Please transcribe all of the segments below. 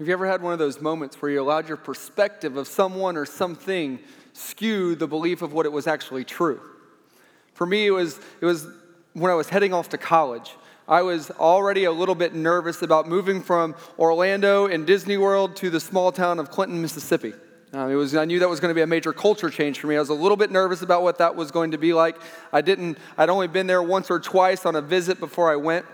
Have you ever had one of those moments where you allowed your perspective of someone or something skew the belief of what it was actually true? For me, it was, it was when I was heading off to college. I was already a little bit nervous about moving from Orlando and Disney World to the small town of Clinton, Mississippi. Um, it was, I knew that was going to be a major culture change for me. I was a little bit nervous about what that was going to be like. I didn't, I'd only been there once or twice on a visit before I went.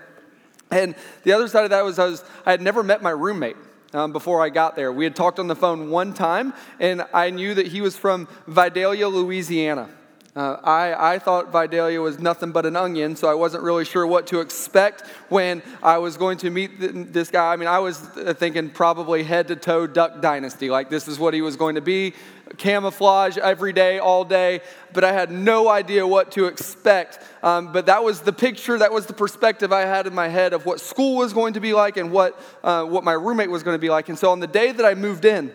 And the other side of that was I, was, I had never met my roommate. Um, before I got there. We had talked on the phone one time, and I knew that he was from Vidalia, Louisiana. Uh, I, I thought Vidalia was nothing but an onion, so I wasn't really sure what to expect when I was going to meet this guy. I mean, I was uh, thinking probably head to toe Duck Dynasty, like this is what he was going to be camouflage every day, all day, but I had no idea what to expect. Um, but that was the picture, that was the perspective I had in my head of what school was going to be like and what, uh, what my roommate was going to be like. And so on the day that I moved in,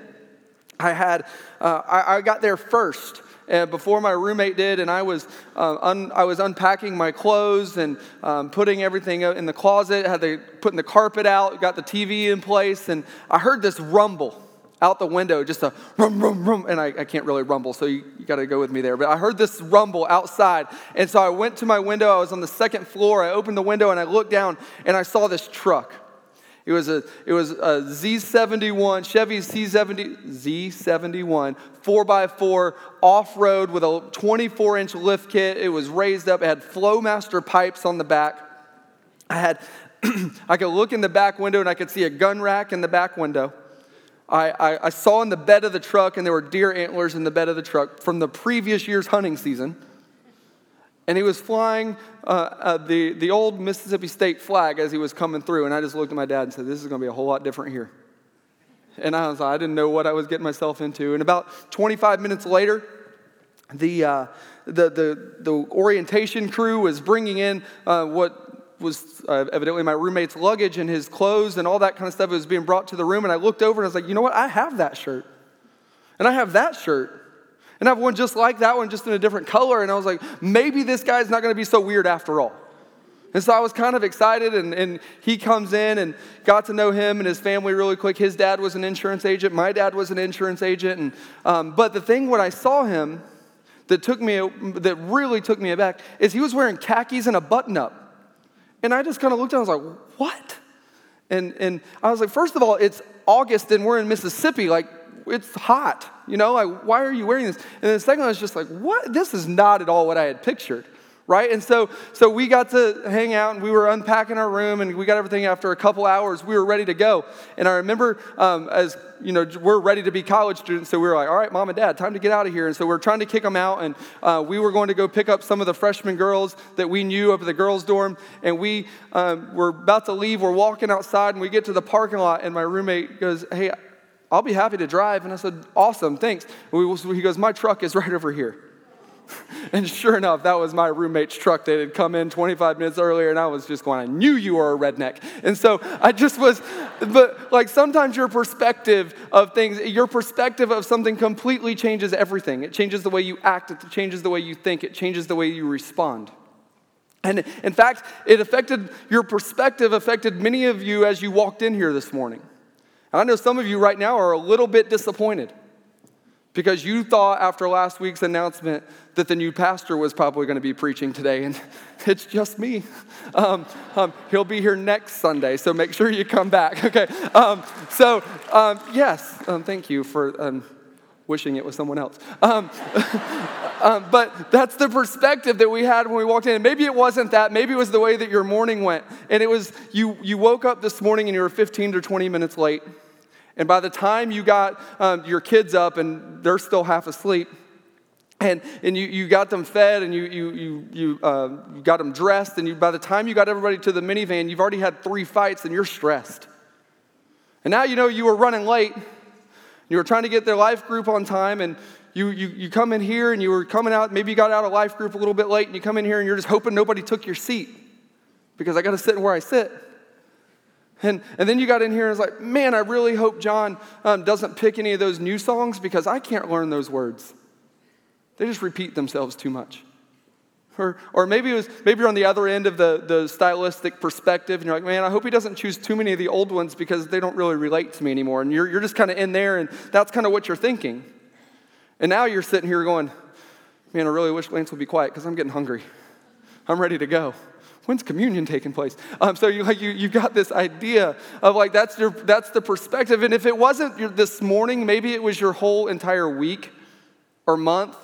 I had, uh, I, I got there first uh, before my roommate did, and I was, uh, un, I was unpacking my clothes and um, putting everything in the closet, had the, putting the carpet out, got the TV in place, and I heard this rumble out the window, just a rum, rum, rum, and I, I can't really rumble, so you, you got to go with me there. But I heard this rumble outside, and so I went to my window. I was on the second floor. I opened the window and I looked down, and I saw this truck. It was a, it was a Z71, Chevy C70, Z71, 4x4 off road with a 24 inch lift kit. It was raised up, it had Flowmaster pipes on the back. I had, I could look in the back window and I could see a gun rack in the back window. I, I, I saw in the bed of the truck, and there were deer antlers in the bed of the truck from the previous year's hunting season and he was flying uh, uh, the, the old Mississippi State flag as he was coming through. And I just looked at my dad and said, This is going to be a whole lot different here. And I was I didn't know what I was getting myself into. And about 25 minutes later, the, uh, the, the, the, orientation crew was bringing in uh, what was uh, evidently my roommate's luggage and his clothes and all that kind of stuff. It was being brought to the room. And I looked over and I was like, You know what? I have that shirt. And I have that shirt. And I have one just like that one, just in a different color. And I was like, maybe this guy's not going to be so weird after all. And so I was kind of excited, and, and he comes in and got to know him and his family really quick. His dad was an insurance agent, my dad was an insurance agent. And, um, but the thing when I saw him that took me, that really took me aback, is he was wearing khakis and a button up. And I just kind of looked at him, I was like, what? And, and I was like, first of all, it's August and we're in Mississippi. Like, it's hot. You know, like, why are you wearing this? And the second one was just like, what? This is not at all what I had pictured. Right? And so, so we got to hang out and we were unpacking our room and we got everything after a couple hours. We were ready to go. And I remember um, as, you know, we're ready to be college students. So we were like, all right, mom and dad, time to get out of here. And so we are trying to kick them out. And uh, we were going to go pick up some of the freshman girls that we knew up at the girls' dorm. And we um, were about to leave. We're walking outside and we get to the parking lot. And my roommate goes, hey, I'll be happy to drive. And I said, Awesome, thanks. He goes, My truck is right over here. and sure enough, that was my roommate's truck that had come in 25 minutes earlier, and I was just going, I knew you were a redneck. And so I just was, but like sometimes your perspective of things, your perspective of something completely changes everything. It changes the way you act, it changes the way you think, it changes the way you respond. And in fact, it affected your perspective, affected many of you as you walked in here this morning. I know some of you right now are a little bit disappointed because you thought after last week's announcement that the new pastor was probably going to be preaching today, and it's just me. Um, um, he'll be here next Sunday, so make sure you come back. Okay. Um, so um, yes, um, thank you for um, wishing it was someone else. but that's the perspective that we had when we walked in. And maybe it wasn't that. Maybe it was the way that your morning went. And it was you. You woke up this morning and you were 15 to 20 minutes late. And by the time you got um, your kids up and they're still half asleep, and, and you, you got them fed and you, you, you, you, uh, you got them dressed, and you, by the time you got everybody to the minivan, you've already had three fights and you're stressed. And now you know you were running late. You were trying to get their life group on time, and you, you, you come in here and you were coming out, maybe you got out of life group a little bit late, and you come in here and you're just hoping nobody took your seat because I got to sit where I sit. And, and then you got in here and it's like, man, I really hope John um, doesn't pick any of those new songs because I can't learn those words. They just repeat themselves too much. Or, or maybe, it was, maybe you're on the other end of the, the stylistic perspective and you're like, man, I hope he doesn't choose too many of the old ones because they don't really relate to me anymore. And you're, you're just kind of in there and that's kind of what you're thinking. And now you're sitting here going, man, I really wish Lance would be quiet because I'm getting hungry. I'm ready to go. When's communion taking place? Um, so you like you you got this idea of like that's your that's the perspective. And if it wasn't your, this morning, maybe it was your whole entire week or month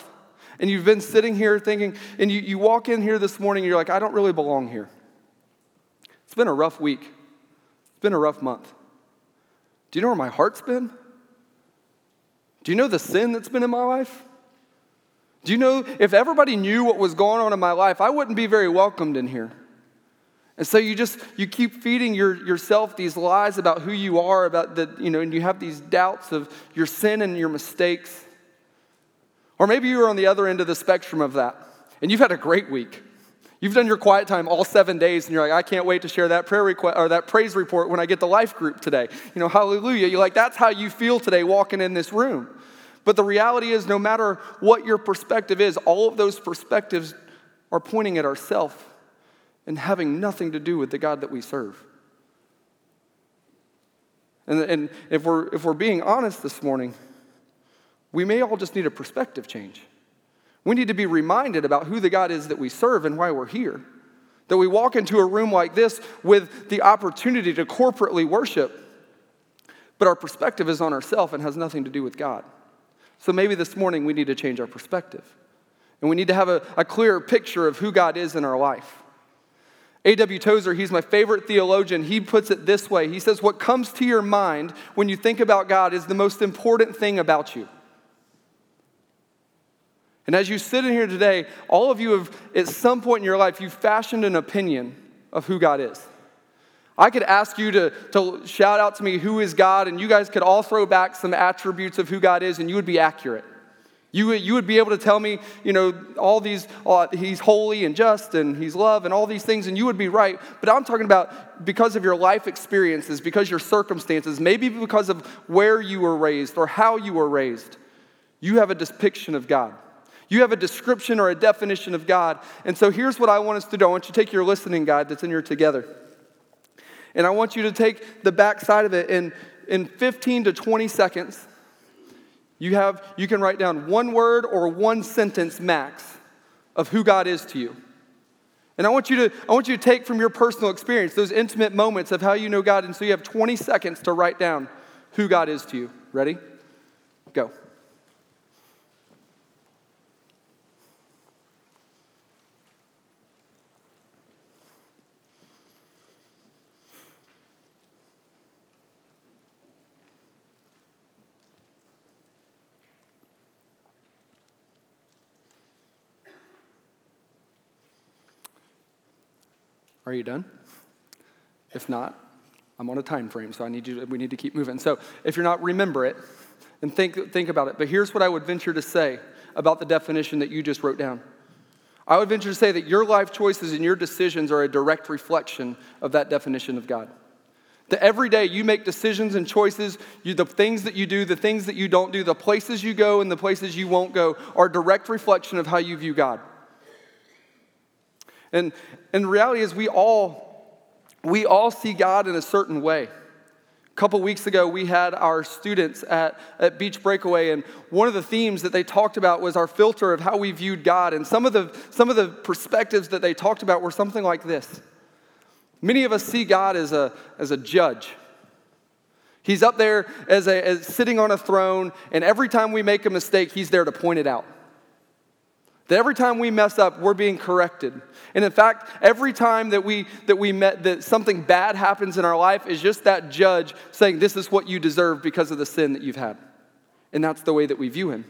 and you've been sitting here thinking, and you, you walk in here this morning and you're like, I don't really belong here. It's been a rough week. It's been a rough month. Do you know where my heart's been? Do you know the sin that's been in my life? Do you know if everybody knew what was going on in my life, I wouldn't be very welcomed in here. And so you just you keep feeding your, yourself these lies about who you are, about the, you know, and you have these doubts of your sin and your mistakes. Or maybe you are on the other end of the spectrum of that, and you've had a great week. You've done your quiet time all seven days, and you're like, I can't wait to share that prayer request or that praise report when I get the life group today. You know, hallelujah. You're like, that's how you feel today walking in this room. But the reality is, no matter what your perspective is, all of those perspectives are pointing at ourselves and having nothing to do with the God that we serve. And, and if, we're, if we're being honest this morning, we may all just need a perspective change. We need to be reminded about who the God is that we serve and why we're here. That we walk into a room like this with the opportunity to corporately worship, but our perspective is on ourselves and has nothing to do with God. So maybe this morning we need to change our perspective. And we need to have a, a clearer picture of who God is in our life. A.W. Tozer, he's my favorite theologian, he puts it this way He says, What comes to your mind when you think about God is the most important thing about you. And as you sit in here today, all of you have, at some point in your life, you've fashioned an opinion of who God is. I could ask you to, to shout out to me who is God, and you guys could all throw back some attributes of who God is, and you would be accurate. You, you would be able to tell me, you know, all these, uh, he's holy and just and he's love and all these things, and you would be right. But I'm talking about because of your life experiences, because your circumstances, maybe because of where you were raised or how you were raised, you have a depiction of God. You have a description or a definition of God. And so here's what I want us to do I want you to take your listening guide that's in your together. And I want you to take the back side of it in, in 15 to 20 seconds. You, have, you can write down one word or one sentence max of who God is to you. And I want, you to, I want you to take from your personal experience those intimate moments of how you know God. And so you have 20 seconds to write down who God is to you. Ready? Go. Are you done? If not, I'm on a time frame, so I need you to, we need to keep moving. So if you're not, remember it and think, think about it. But here's what I would venture to say about the definition that you just wrote down. I would venture to say that your life choices and your decisions are a direct reflection of that definition of God. That every day you make decisions and choices, you, the things that you do, the things that you don't do, the places you go and the places you won't go are a direct reflection of how you view God. And, and reality is we all, we all see God in a certain way. A couple weeks ago, we had our students at, at Beach Breakaway, and one of the themes that they talked about was our filter of how we viewed God. And some of the, some of the perspectives that they talked about were something like this Many of us see God as a, as a judge. He's up there as, a, as sitting on a throne, and every time we make a mistake, he's there to point it out. That every time we mess up, we're being corrected. And in fact, every time that we that we met that something bad happens in our life is just that judge saying, This is what you deserve because of the sin that you've had. And that's the way that we view him.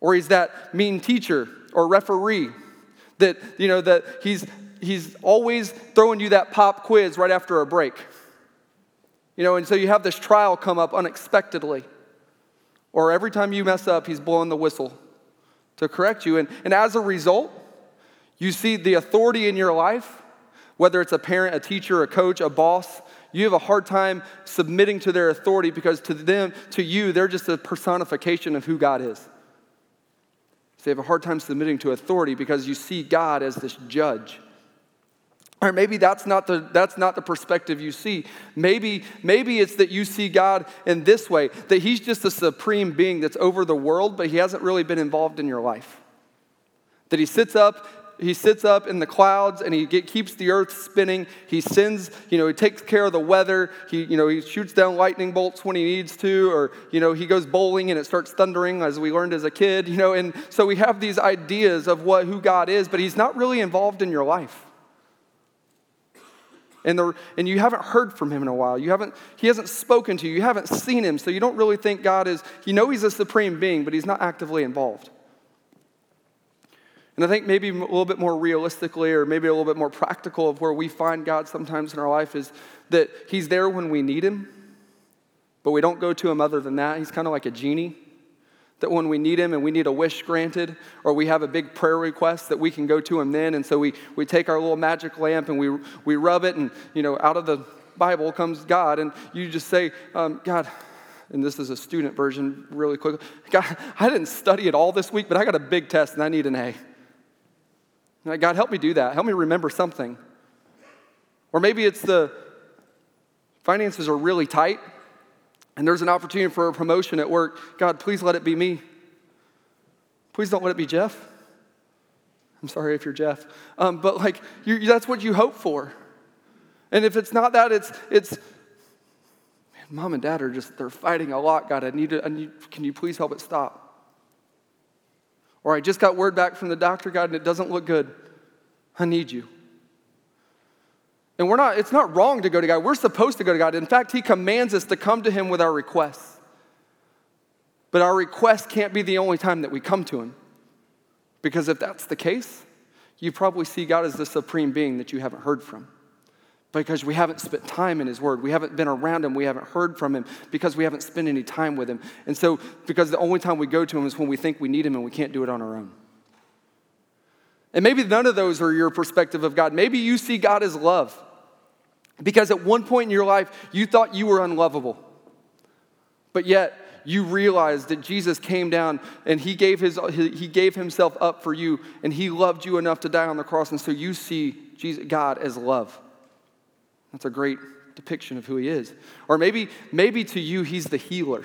Or he's that mean teacher or referee that, you know, that he's he's always throwing you that pop quiz right after a break. You know, and so you have this trial come up unexpectedly. Or every time you mess up, he's blowing the whistle to correct you. And, and as a result, you see the authority in your life, whether it's a parent, a teacher, a coach, a boss, you have a hard time submitting to their authority because to them, to you, they're just a personification of who God is. So you have a hard time submitting to authority because you see God as this judge. Or maybe that's not the, that's not the perspective you see. Maybe, maybe it's that you see God in this way, that He's just a supreme being that's over the world, but He hasn't really been involved in your life. That He sits up he sits up in the clouds and he get, keeps the earth spinning. He sends, you know, he takes care of the weather. He, you know, he shoots down lightning bolts when he needs to, or, you know, he goes bowling and it starts thundering as we learned as a kid, you know, and so we have these ideas of what, who God is, but he's not really involved in your life and, and you haven't heard from him in a while. You haven't, he hasn't spoken to you. You haven't seen him, so you don't really think God is, you know he's a supreme being, but he's not actively involved. And I think maybe a little bit more realistically, or maybe a little bit more practical, of where we find God sometimes in our life is that he's there when we need him, but we don't go to him other than that. He's kind of like a genie that when we need him and we need a wish granted or we have a big prayer request that we can go to him then. And so we, we take our little magic lamp and we, we rub it and you know out of the bible comes god. And you just say um, god and this is a student version really quick god i didn't study it all this week but i got a big test and i need an a. God help me do that. Help me remember something. Or maybe it's the finances are really tight and there's an opportunity for a promotion at work, God, please let it be me. Please don't let it be Jeff. I'm sorry if you're Jeff. Um, but like, that's what you hope for. And if it's not that, it's, it's, man, mom and dad are just, they're fighting a lot. God, I need to, I need, can you please help it stop? Or I just got word back from the doctor, God, and it doesn't look good. I need you. And we're not, it's not wrong to go to God. We're supposed to go to God. In fact, He commands us to come to Him with our requests. But our request can't be the only time that we come to Him. Because if that's the case, you probably see God as the supreme being that you haven't heard from. Because we haven't spent time in His Word. We haven't been around Him. We haven't heard from Him because we haven't spent any time with Him. And so, because the only time we go to Him is when we think we need Him and we can't do it on our own. And maybe none of those are your perspective of God. Maybe you see God as love. Because at one point in your life, you thought you were unlovable. But yet, you realized that Jesus came down and he gave, his, he gave himself up for you and he loved you enough to die on the cross. And so you see Jesus, God as love. That's a great depiction of who he is. Or maybe, maybe to you, he's the healer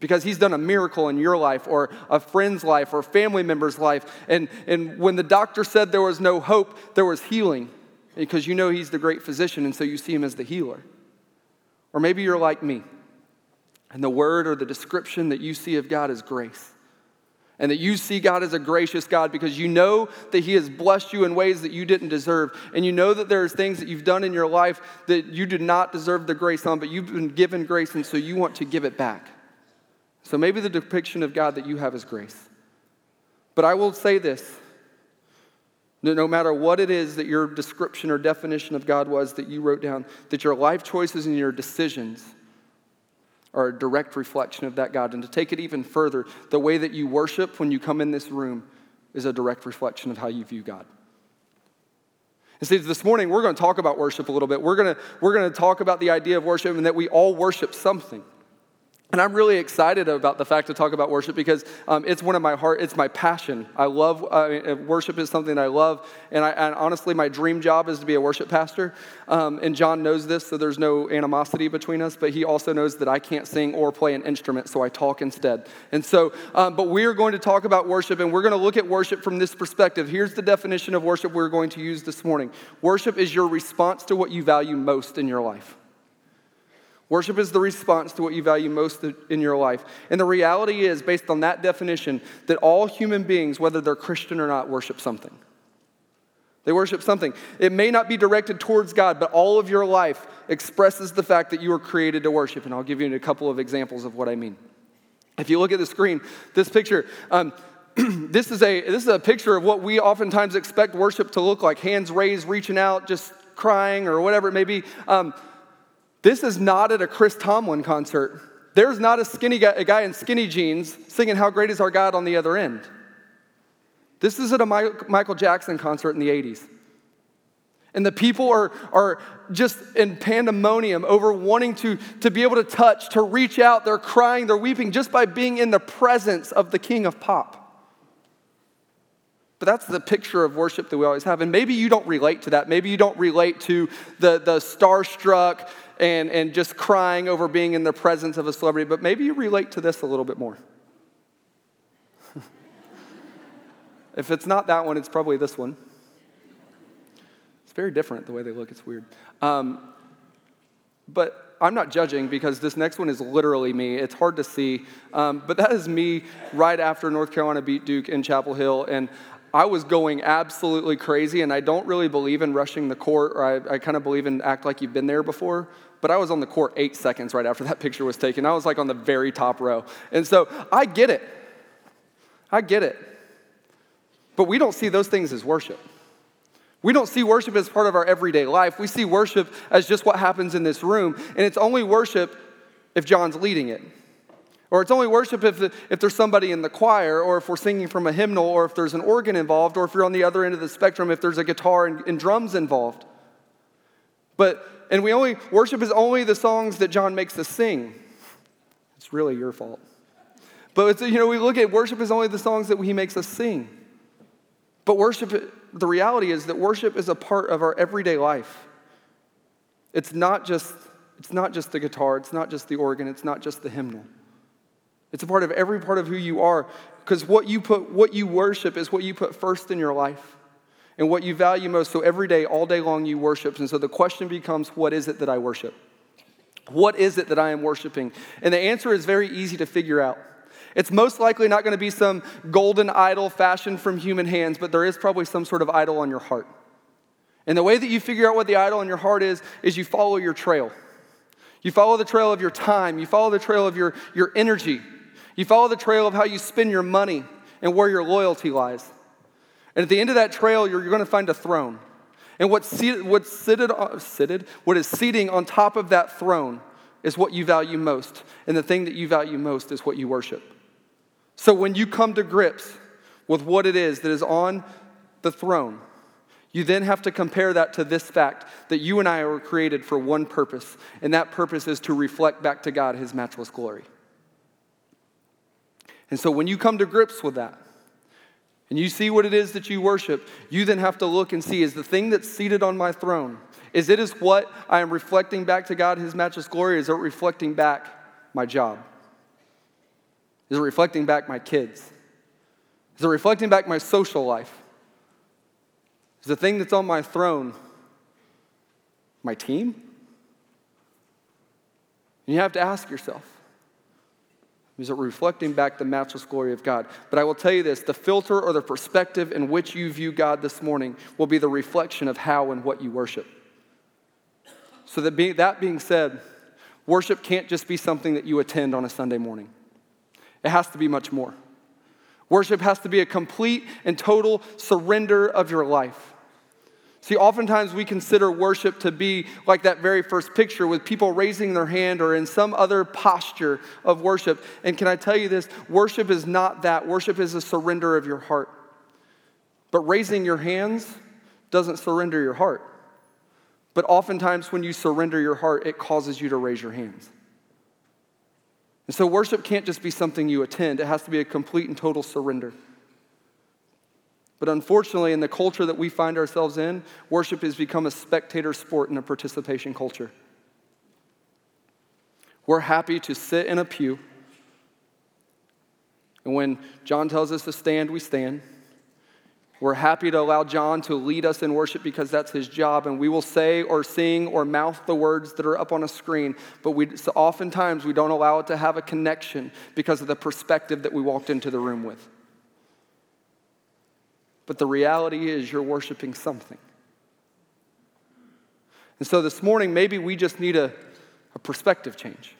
because he's done a miracle in your life or a friend's life or a family member's life. And, and when the doctor said there was no hope, there was healing because you know he's the great physician and so you see him as the healer. Or maybe you're like me and the word or the description that you see of God is grace. And that you see God as a gracious God because you know that He has blessed you in ways that you didn't deserve. And you know that there are things that you've done in your life that you did not deserve the grace on, but you've been given grace, and so you want to give it back. So maybe the depiction of God that you have is grace. But I will say this no matter what it is that your description or definition of God was that you wrote down, that your life choices and your decisions are a direct reflection of that God. And to take it even further, the way that you worship when you come in this room is a direct reflection of how you view God. And see, this morning we're going to talk about worship a little bit. We're going to, we're going to talk about the idea of worship and that we all worship something. And I'm really excited about the fact to talk about worship because um, it's one of my heart, it's my passion. I love, uh, worship is something I love. And, I, and, honestly, my dream job is to be a worship pastor. Um, and John knows this, so there's no animosity between us, but he also knows that I can't sing or play an instrument, so I talk instead. And so, um, but we are going to talk about worship and we're going to look at worship from this perspective. Here's the definition of worship we're going to use this morning worship is your response to what you value most in your life. Worship is the response to what you value most in your life. And the reality is, based on that definition, that all human beings, whether they're Christian or not, worship something. They worship something. It may not be directed towards God, but all of your life expresses the fact that you were created to worship. And I'll give you a couple of examples of what I mean. If you look at the screen, this picture, um, this, is a, this is a picture of what we oftentimes expect worship to look like hands raised, reaching out, just crying, or whatever it may be. Um, this is not at a Chris Tomlin concert. There's not a skinny guy, a guy in skinny jeans singing How Great Is Our God on the other end. This is at a Michael Jackson concert in the 80s. And the people are, are just in pandemonium over wanting to, to be able to touch, to reach out. They're crying, they're weeping just by being in the presence of the king of pop. But that's the picture of worship that we always have. And maybe you don't relate to that. Maybe you don't relate to the, the starstruck and, and just crying over being in the presence of a celebrity, but maybe you relate to this a little bit more. if it's not that one, it's probably this one. It's very different the way they look, it's weird. Um, but I'm not judging because this next one is literally me. It's hard to see. Um, but that is me right after North Carolina beat Duke in Chapel Hill. And I was going absolutely crazy, and I don't really believe in rushing the court, or I, I kind of believe in act like you've been there before. But I was on the court eight seconds right after that picture was taken. I was like on the very top row. And so I get it. I get it. But we don't see those things as worship. We don't see worship as part of our everyday life. We see worship as just what happens in this room. And it's only worship if John's leading it. Or it's only worship if, if there's somebody in the choir, or if we're singing from a hymnal, or if there's an organ involved, or if you're on the other end of the spectrum, if there's a guitar and, and drums involved. But, and we only, worship is only the songs that John makes us sing. It's really your fault. But you know, we look at worship is only the songs that he makes us sing. But worship, the reality is that worship is a part of our everyday life. It's not just, it's not just the guitar, it's not just the organ, it's not just the hymnal. It's a part of every part of who you are because what you put what you worship is what you put first in your life and what you value most. So every day, all day long you worship. And so the question becomes what is it that I worship? What is it that I am worshiping? And the answer is very easy to figure out. It's most likely not going to be some golden idol fashioned from human hands, but there is probably some sort of idol on your heart. And the way that you figure out what the idol on your heart is, is you follow your trail. You follow the trail of your time, you follow the trail of your, your energy, you follow the trail of how you spend your money and where your loyalty lies. And at the end of that trail, you're, you're going to find a throne. And what's, what's seated, uh, seated, what is seating on top of that throne is what you value most. And the thing that you value most is what you worship. So when you come to grips with what it is that is on the throne, you then have to compare that to this fact that you and I were created for one purpose, and that purpose is to reflect back to God his matchless glory. And so when you come to grips with that, and you see what it is that you worship, you then have to look and see is the thing that's seated on my throne, is it is what I am reflecting back to God, His matchless glory, is it reflecting back my job? Is it reflecting back my kids? Is it reflecting back my social life? Is the thing that's on my throne my team? And you have to ask yourself is it reflecting back the matchless glory of God? But I will tell you this the filter or the perspective in which you view God this morning will be the reflection of how and what you worship. So, that, be, that being said, worship can't just be something that you attend on a Sunday morning, it has to be much more. Worship has to be a complete and total surrender of your life. See, oftentimes we consider worship to be like that very first picture with people raising their hand or in some other posture of worship. And can I tell you this? Worship is not that. Worship is a surrender of your heart. But raising your hands doesn't surrender your heart. But oftentimes when you surrender your heart, it causes you to raise your hands. And so worship can't just be something you attend, it has to be a complete and total surrender. But unfortunately, in the culture that we find ourselves in, worship has become a spectator sport and a participation culture. We're happy to sit in a pew, and when John tells us to stand, we stand. We're happy to allow John to lead us in worship because that's his job, and we will say or sing or mouth the words that are up on a screen, but we, so oftentimes we don't allow it to have a connection because of the perspective that we walked into the room with. But the reality is, you're worshiping something. And so this morning, maybe we just need a, a perspective change.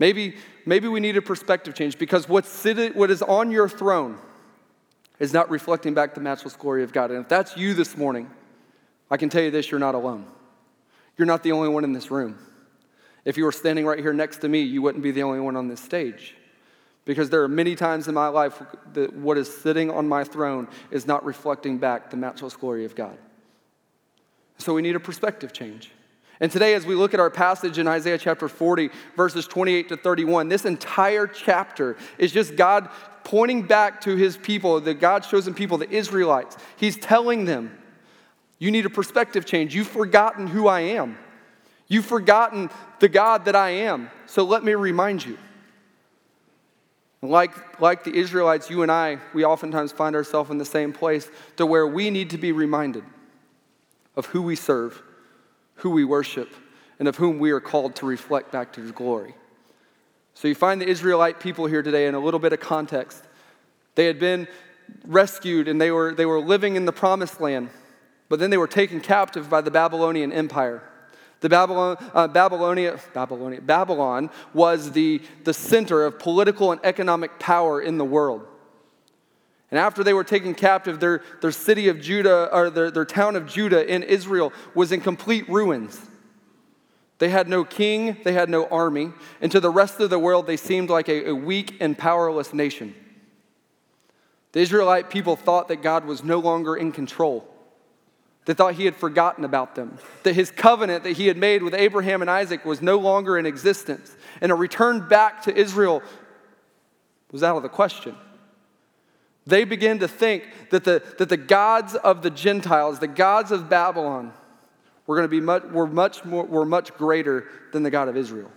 Maybe, maybe we need a perspective change because what's sitting, what is on your throne is not reflecting back the matchless glory of God. And if that's you this morning, I can tell you this you're not alone. You're not the only one in this room. If you were standing right here next to me, you wouldn't be the only one on this stage. Because there are many times in my life that what is sitting on my throne is not reflecting back the matchless glory of God. So we need a perspective change. And today, as we look at our passage in Isaiah chapter 40, verses 28 to 31, this entire chapter is just God pointing back to his people, the God's chosen people, the Israelites. He's telling them, you need a perspective change. You've forgotten who I am. You've forgotten the God that I am. So let me remind you. Like, like the Israelites, you and I, we oftentimes find ourselves in the same place to where we need to be reminded of who we serve, who we worship, and of whom we are called to reflect back to his glory. So you find the Israelite people here today in a little bit of context. They had been rescued and they were, they were living in the promised land, but then they were taken captive by the Babylonian Empire. The Babylon, uh, Babylonia, Babylonia, Babylon was the, the center of political and economic power in the world. And after they were taken captive, their, their city of Judah, or their, their town of Judah in Israel, was in complete ruins. They had no king, they had no army, and to the rest of the world, they seemed like a, a weak and powerless nation. The Israelite people thought that God was no longer in control. They thought he had forgotten about them, that his covenant that he had made with Abraham and Isaac was no longer in existence, and a return back to Israel was out of the question. They began to think that the, that the gods of the Gentiles, the gods of Babylon, were going to be much, were much, more, were much greater than the God of Israel.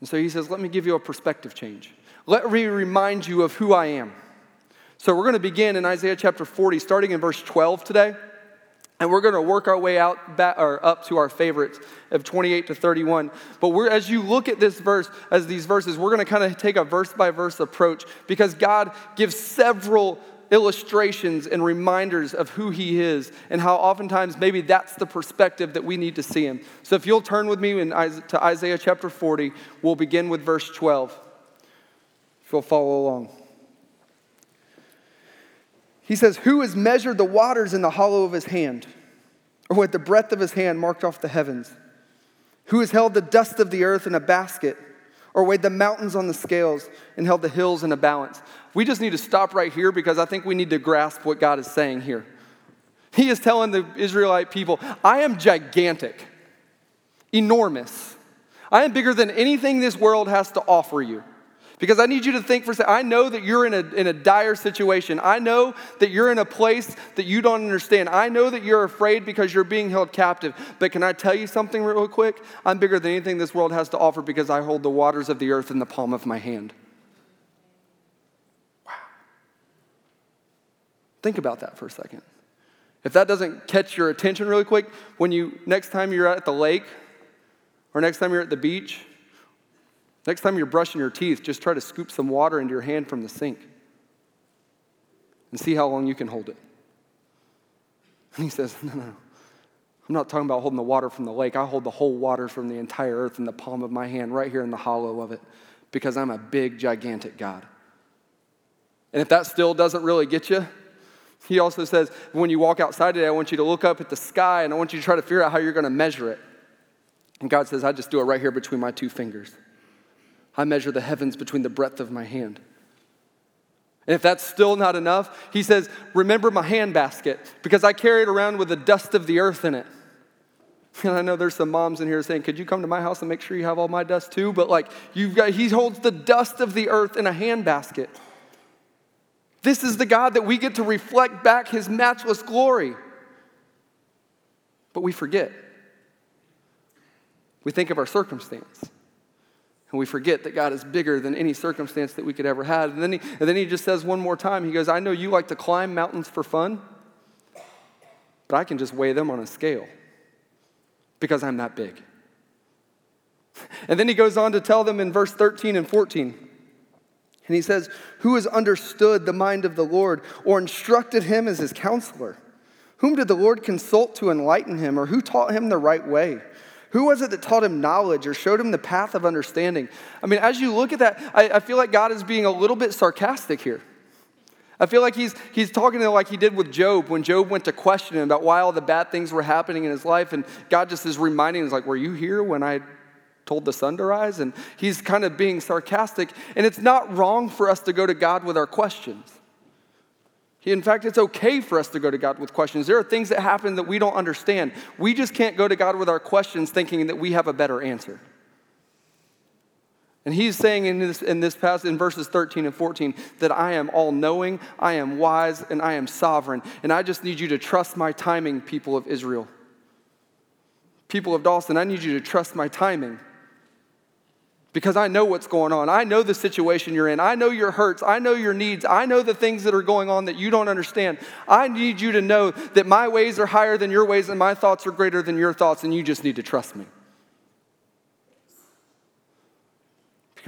And so he says, Let me give you a perspective change. Let me remind you of who I am. So we're going to begin in Isaiah chapter 40, starting in verse 12 today. And we're going to work our way out back, or up to our favorites of 28 to 31. But we're, as you look at this verse, as these verses, we're going to kind of take a verse by verse approach because God gives several illustrations and reminders of who He is and how oftentimes maybe that's the perspective that we need to see Him. So if you'll turn with me in, to Isaiah chapter 40, we'll begin with verse 12. If you'll follow along. He says, Who has measured the waters in the hollow of his hand, or with the breadth of his hand marked off the heavens? Who has held the dust of the earth in a basket, or weighed the mountains on the scales and held the hills in a balance? We just need to stop right here because I think we need to grasp what God is saying here. He is telling the Israelite people, I am gigantic, enormous. I am bigger than anything this world has to offer you. Because I need you to think for a second. I know that you're in a, in a dire situation. I know that you're in a place that you don't understand. I know that you're afraid because you're being held captive. But can I tell you something real quick? I'm bigger than anything this world has to offer because I hold the waters of the earth in the palm of my hand. Wow. Think about that for a second. If that doesn't catch your attention really quick, when you next time you're at the lake or next time you're at the beach, Next time you're brushing your teeth, just try to scoop some water into your hand from the sink and see how long you can hold it. And he says, No, no, no. I'm not talking about holding the water from the lake. I hold the whole water from the entire earth in the palm of my hand, right here in the hollow of it, because I'm a big, gigantic God. And if that still doesn't really get you, he also says, when you walk outside today, I want you to look up at the sky and I want you to try to figure out how you're going to measure it. And God says, I just do it right here between my two fingers. I measure the heavens between the breadth of my hand. And if that's still not enough, he says, Remember my handbasket, because I carry it around with the dust of the earth in it. And I know there's some moms in here saying, Could you come to my house and make sure you have all my dust too? But like, you've got, he holds the dust of the earth in a handbasket. This is the God that we get to reflect back his matchless glory. But we forget. We think of our circumstance. And we forget that God is bigger than any circumstance that we could ever have. And then, he, and then he just says one more time, he goes, I know you like to climb mountains for fun, but I can just weigh them on a scale because I'm that big. And then he goes on to tell them in verse 13 and 14. And he says, Who has understood the mind of the Lord or instructed him as his counselor? Whom did the Lord consult to enlighten him, or who taught him the right way? Who was it that taught him knowledge or showed him the path of understanding? I mean, as you look at that, I, I feel like God is being a little bit sarcastic here. I feel like he's, he's talking to like he did with Job when Job went to question him about why all the bad things were happening in his life. And God just is reminding him, like, were you here when I told the sun to rise? And he's kind of being sarcastic. And it's not wrong for us to go to God with our questions. In fact, it's okay for us to go to God with questions. There are things that happen that we don't understand. We just can't go to God with our questions thinking that we have a better answer. And he's saying in this, in this passage, in verses 13 and 14, that I am all knowing, I am wise, and I am sovereign. And I just need you to trust my timing, people of Israel. People of Dawson, I need you to trust my timing because I know what's going on. I know the situation you're in. I know your hurts. I know your needs. I know the things that are going on that you don't understand. I need you to know that my ways are higher than your ways and my thoughts are greater than your thoughts, and you just need to trust me.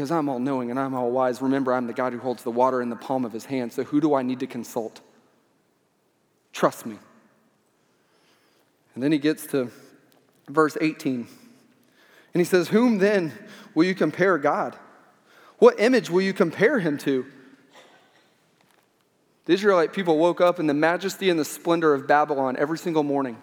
because I'm all knowing and I'm all wise. Remember, I'm the God who holds the water in the palm of his hand. So who do I need to consult? Trust me. And then he gets to verse 18. And he says, Whom then will you compare God? What image will you compare him to? The Israelite people woke up in the majesty and the splendor of Babylon every single morning.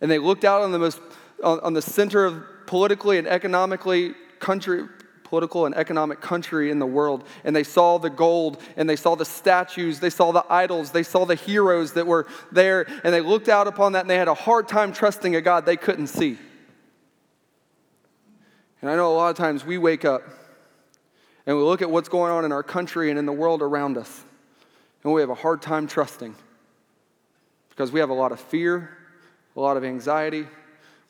And they looked out on the most on, on the center of politically and economically country political and economic country in the world. And they saw the gold and they saw the statues, they saw the idols, they saw the heroes that were there. And they looked out upon that and they had a hard time trusting a God they couldn't see. And I know a lot of times we wake up and we look at what's going on in our country and in the world around us, and we have a hard time trusting because we have a lot of fear, a lot of anxiety,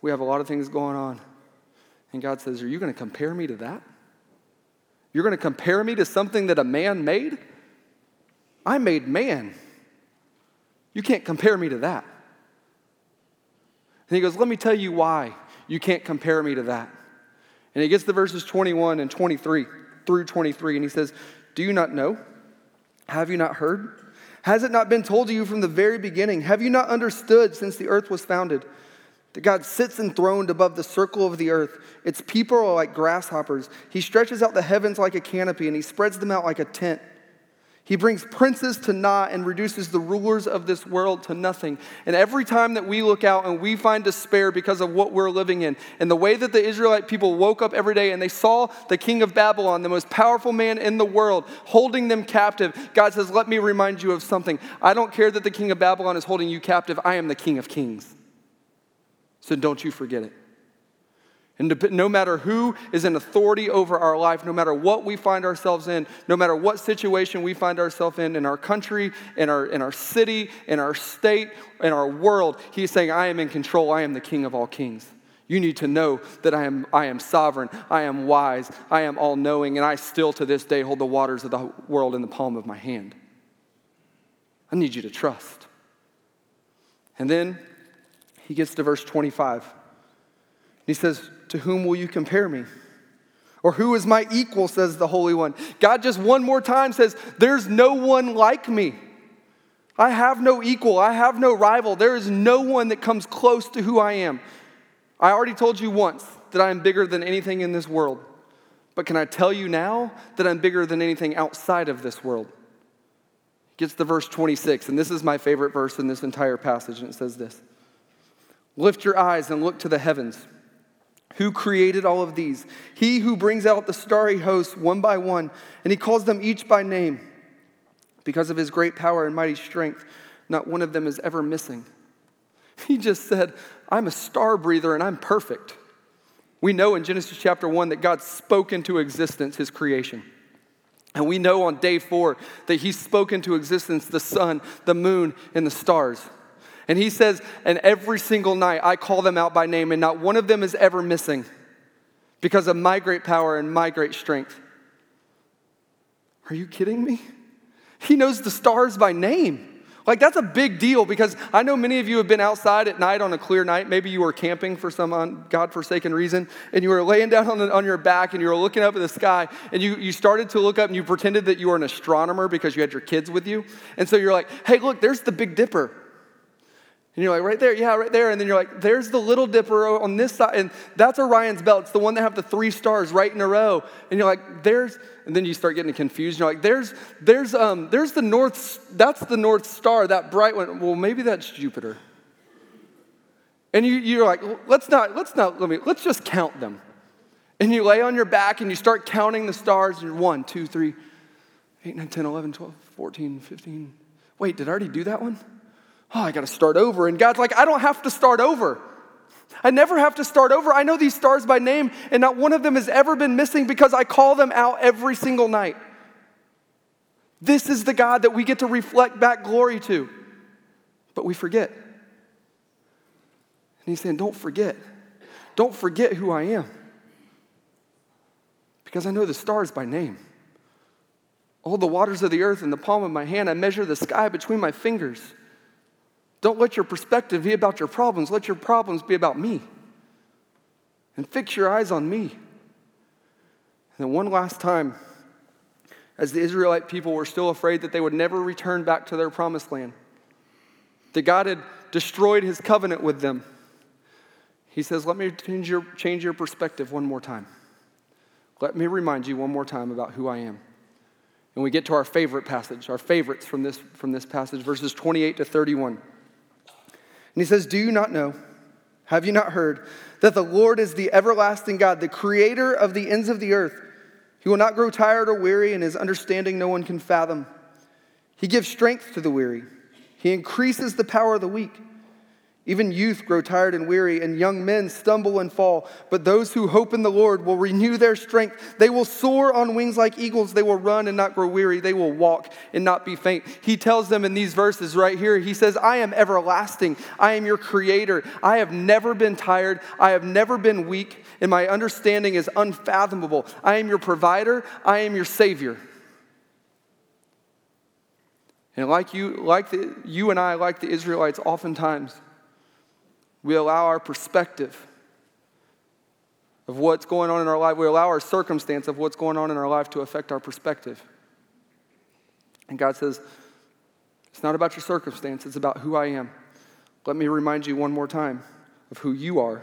we have a lot of things going on. And God says, Are you going to compare me to that? You're going to compare me to something that a man made? I made man. You can't compare me to that. And he goes, Let me tell you why you can't compare me to that. And he gets to verses 21 and 23 through 23, and he says, Do you not know? Have you not heard? Has it not been told to you from the very beginning? Have you not understood since the earth was founded? That God sits enthroned above the circle of the earth. Its people are like grasshoppers. He stretches out the heavens like a canopy, and he spreads them out like a tent. He brings princes to naught and reduces the rulers of this world to nothing. And every time that we look out and we find despair because of what we're living in, and the way that the Israelite people woke up every day and they saw the king of Babylon, the most powerful man in the world, holding them captive, God says, Let me remind you of something. I don't care that the king of Babylon is holding you captive, I am the king of kings. So don't you forget it. And no matter who is in authority over our life, no matter what we find ourselves in, no matter what situation we find ourselves in, in our country, in our, in our city, in our state, in our world, he's saying, I am in control. I am the king of all kings. You need to know that I am, I am sovereign, I am wise, I am all knowing, and I still to this day hold the waters of the world in the palm of my hand. I need you to trust. And then he gets to verse 25. He says, To whom will you compare me? Or who is my equal, says the Holy One. God just one more time says, There's no one like me. I have no equal. I have no rival. There is no one that comes close to who I am. I already told you once that I am bigger than anything in this world. But can I tell you now that I'm bigger than anything outside of this world? Gets to verse 26, and this is my favorite verse in this entire passage, and it says this Lift your eyes and look to the heavens. Who created all of these? He who brings out the starry hosts one by one, and he calls them each by name. Because of his great power and mighty strength, not one of them is ever missing. He just said, I'm a star breather and I'm perfect. We know in Genesis chapter 1 that God spoke into existence his creation. And we know on day four that he spoke into existence the sun, the moon, and the stars. And he says, and every single night I call them out by name, and not one of them is ever missing because of my great power and my great strength. Are you kidding me? He knows the stars by name. Like, that's a big deal because I know many of you have been outside at night on a clear night. Maybe you were camping for some God-forsaken reason, and you were laying down on, the, on your back and you were looking up at the sky, and you, you started to look up and you pretended that you were an astronomer because you had your kids with you. And so you're like, hey, look, there's the Big Dipper. And you're like, right there, yeah, right there. And then you're like, there's the Little Dipper on this side. And that's Orion's belt. It's the one that have the three stars right in a row. And you're like, there's, and then you start getting confused. You're like, there's, there's, um, there's the North, that's the North Star, that bright one. Well, maybe that's Jupiter. And you, you're like, let's not, let's not, let me, let's just count them. And you lay on your back and you start counting the stars. And you're 1, 2, 3, 8, 9, 10, 11, 12, 14, 15. Wait, did I already do that one? Oh, I got to start over. And God's like, I don't have to start over. I never have to start over. I know these stars by name, and not one of them has ever been missing because I call them out every single night. This is the God that we get to reflect back glory to, but we forget. And he's saying, Don't forget. Don't forget who I am because I know the stars by name. All the waters of the earth in the palm of my hand, I measure the sky between my fingers. Don't let your perspective be about your problems, let your problems be about me. And fix your eyes on me. And then, one last time, as the Israelite people were still afraid that they would never return back to their promised land, that God had destroyed his covenant with them, he says, Let me change your, change your perspective one more time. Let me remind you one more time about who I am. And we get to our favorite passage, our favorites from this, from this passage, verses 28 to 31. And he says, Do you not know? Have you not heard that the Lord is the everlasting God, the creator of the ends of the earth? He will not grow tired or weary, and his understanding no one can fathom. He gives strength to the weary, he increases the power of the weak. Even youth grow tired and weary, and young men stumble and fall. But those who hope in the Lord will renew their strength. They will soar on wings like eagles. They will run and not grow weary. They will walk and not be faint. He tells them in these verses right here He says, I am everlasting. I am your creator. I have never been tired. I have never been weak, and my understanding is unfathomable. I am your provider. I am your savior. And like you, like the, you and I, like the Israelites, oftentimes, we allow our perspective of what's going on in our life, we allow our circumstance of what's going on in our life to affect our perspective. And God says, it's not about your circumstance, it's about who I am. Let me remind you one more time of who you are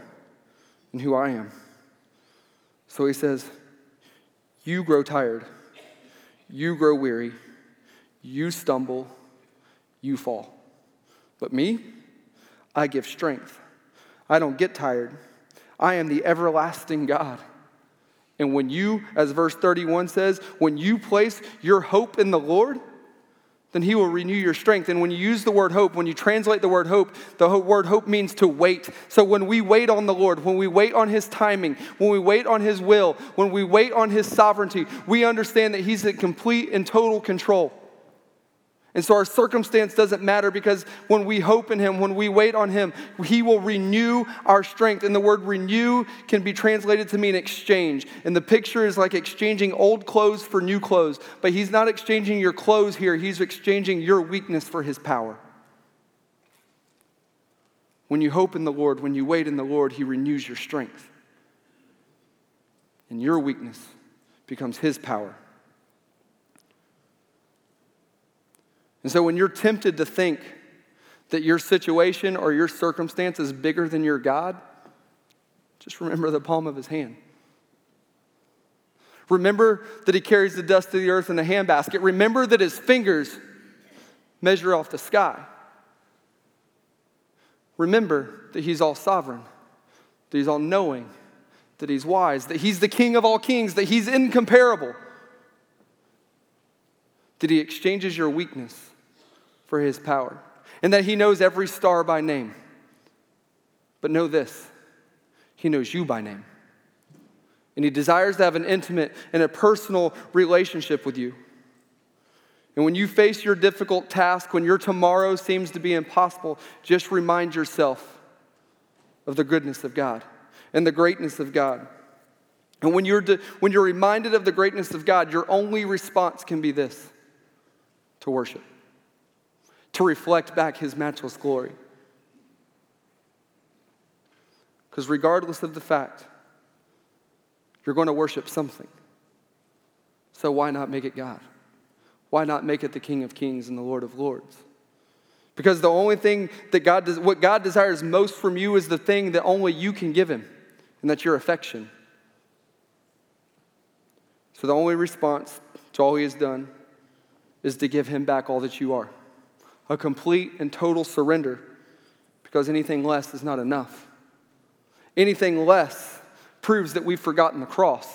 and who I am. So he says, You grow tired, you grow weary, you stumble, you fall. But me, I give strength. I don't get tired. I am the everlasting God. And when you, as verse 31 says, when you place your hope in the Lord, then he will renew your strength. And when you use the word hope, when you translate the word hope, the word hope means to wait. So when we wait on the Lord, when we wait on his timing, when we wait on his will, when we wait on his sovereignty, we understand that he's in complete and total control. And so our circumstance doesn't matter because when we hope in Him, when we wait on Him, He will renew our strength. And the word renew can be translated to mean exchange. And the picture is like exchanging old clothes for new clothes. But He's not exchanging your clothes here, He's exchanging your weakness for His power. When you hope in the Lord, when you wait in the Lord, He renews your strength. And your weakness becomes His power. And so when you're tempted to think that your situation or your circumstance is bigger than your God, just remember the palm of his hand. Remember that he carries the dust of the earth in a handbasket. Remember that his fingers measure off the sky. Remember that he's all sovereign, that he's all knowing, that he's wise, that he's the king of all kings, that he's incomparable that he exchanges your weakness for his power, and that he knows every star by name. But know this he knows you by name. And he desires to have an intimate and a personal relationship with you. And when you face your difficult task, when your tomorrow seems to be impossible, just remind yourself of the goodness of God and the greatness of God. And when you're, de- when you're reminded of the greatness of God, your only response can be this to worship, to reflect back his matchless glory. Because regardless of the fact, you're going to worship something. So why not make it God? Why not make it the King of Kings and the Lord of Lords? Because the only thing that God does, what God desires most from you is the thing that only you can give Him, and that's your affection. So the only response to all He has done is to give him back all that you are a complete and total surrender because anything less is not enough. Anything less proves that we've forgotten the cross.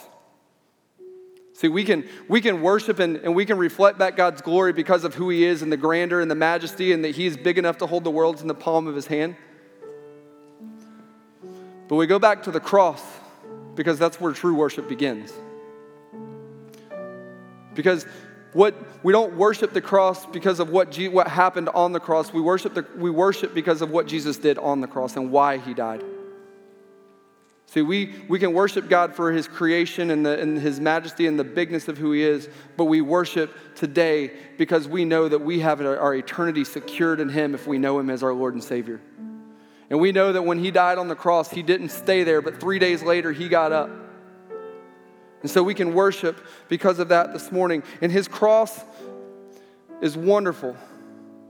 See, we can, we can worship and, and we can reflect back God's glory because of who He is and the grandeur and the majesty and that He is big enough to hold the worlds in the palm of His hand. But we go back to the cross because that's where true worship begins. Because what we don't worship the cross because of what, G, what happened on the cross. We worship, the, we worship because of what Jesus did on the cross and why he died. See, we, we can worship God for his creation and, the, and his majesty and the bigness of who he is, but we worship today because we know that we have our eternity secured in him if we know him as our Lord and Savior. And we know that when he died on the cross, he didn't stay there, but three days later, he got up. And so we can worship because of that this morning. And his cross is wonderful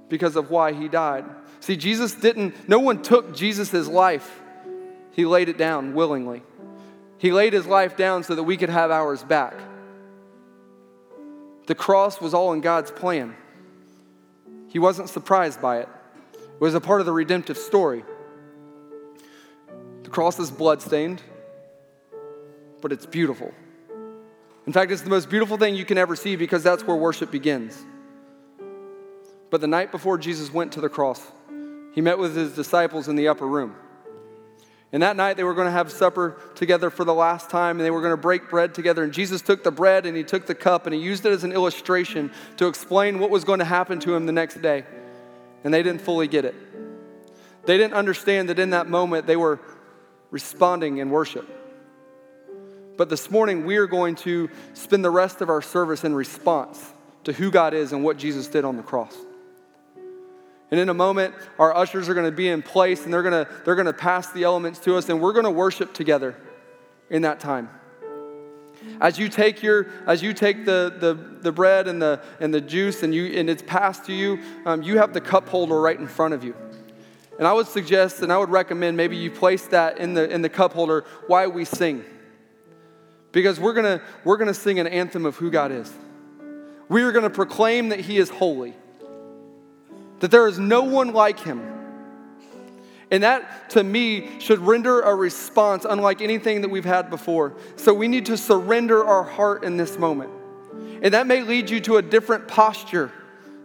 because of why he died. See, Jesus didn't, no one took Jesus' life, he laid it down willingly. He laid his life down so that we could have ours back. The cross was all in God's plan. He wasn't surprised by it. It was a part of the redemptive story. The cross is bloodstained, but it's beautiful. In fact, it's the most beautiful thing you can ever see because that's where worship begins. But the night before Jesus went to the cross, he met with his disciples in the upper room. And that night they were going to have supper together for the last time and they were going to break bread together. And Jesus took the bread and he took the cup and he used it as an illustration to explain what was going to happen to him the next day. And they didn't fully get it. They didn't understand that in that moment they were responding in worship. But this morning, we are going to spend the rest of our service in response to who God is and what Jesus did on the cross. And in a moment, our ushers are going to be in place and they're going to, they're going to pass the elements to us, and we're going to worship together in that time. As you take your, as you take the, the, the bread and the, and the juice and, you, and it's passed to you, um, you have the cup holder right in front of you. And I would suggest and I would recommend maybe you place that in the, in the cup holder while we sing because we're going to we're going to sing an anthem of who God is. We are going to proclaim that He is holy, that there is no one like Him. And that, to me, should render a response unlike anything that we've had before. So we need to surrender our heart in this moment. And that may lead you to a different posture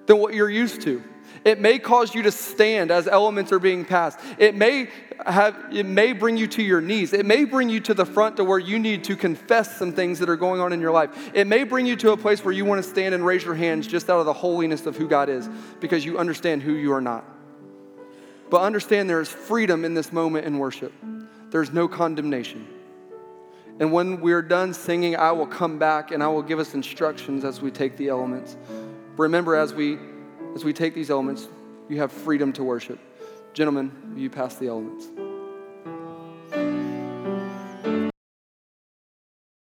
than what you're used to. It may cause you to stand as elements are being passed. It may have it may bring you to your knees. It may bring you to the front to where you need to confess some things that are going on in your life. It may bring you to a place where you want to stand and raise your hands just out of the holiness of who God is because you understand who you are not. But understand there is freedom in this moment in worship. There's no condemnation. And when we're done singing, I will come back and I will give us instructions as we take the elements. Remember, as we as we take these elements, you have freedom to worship. Gentlemen, you pass the elements.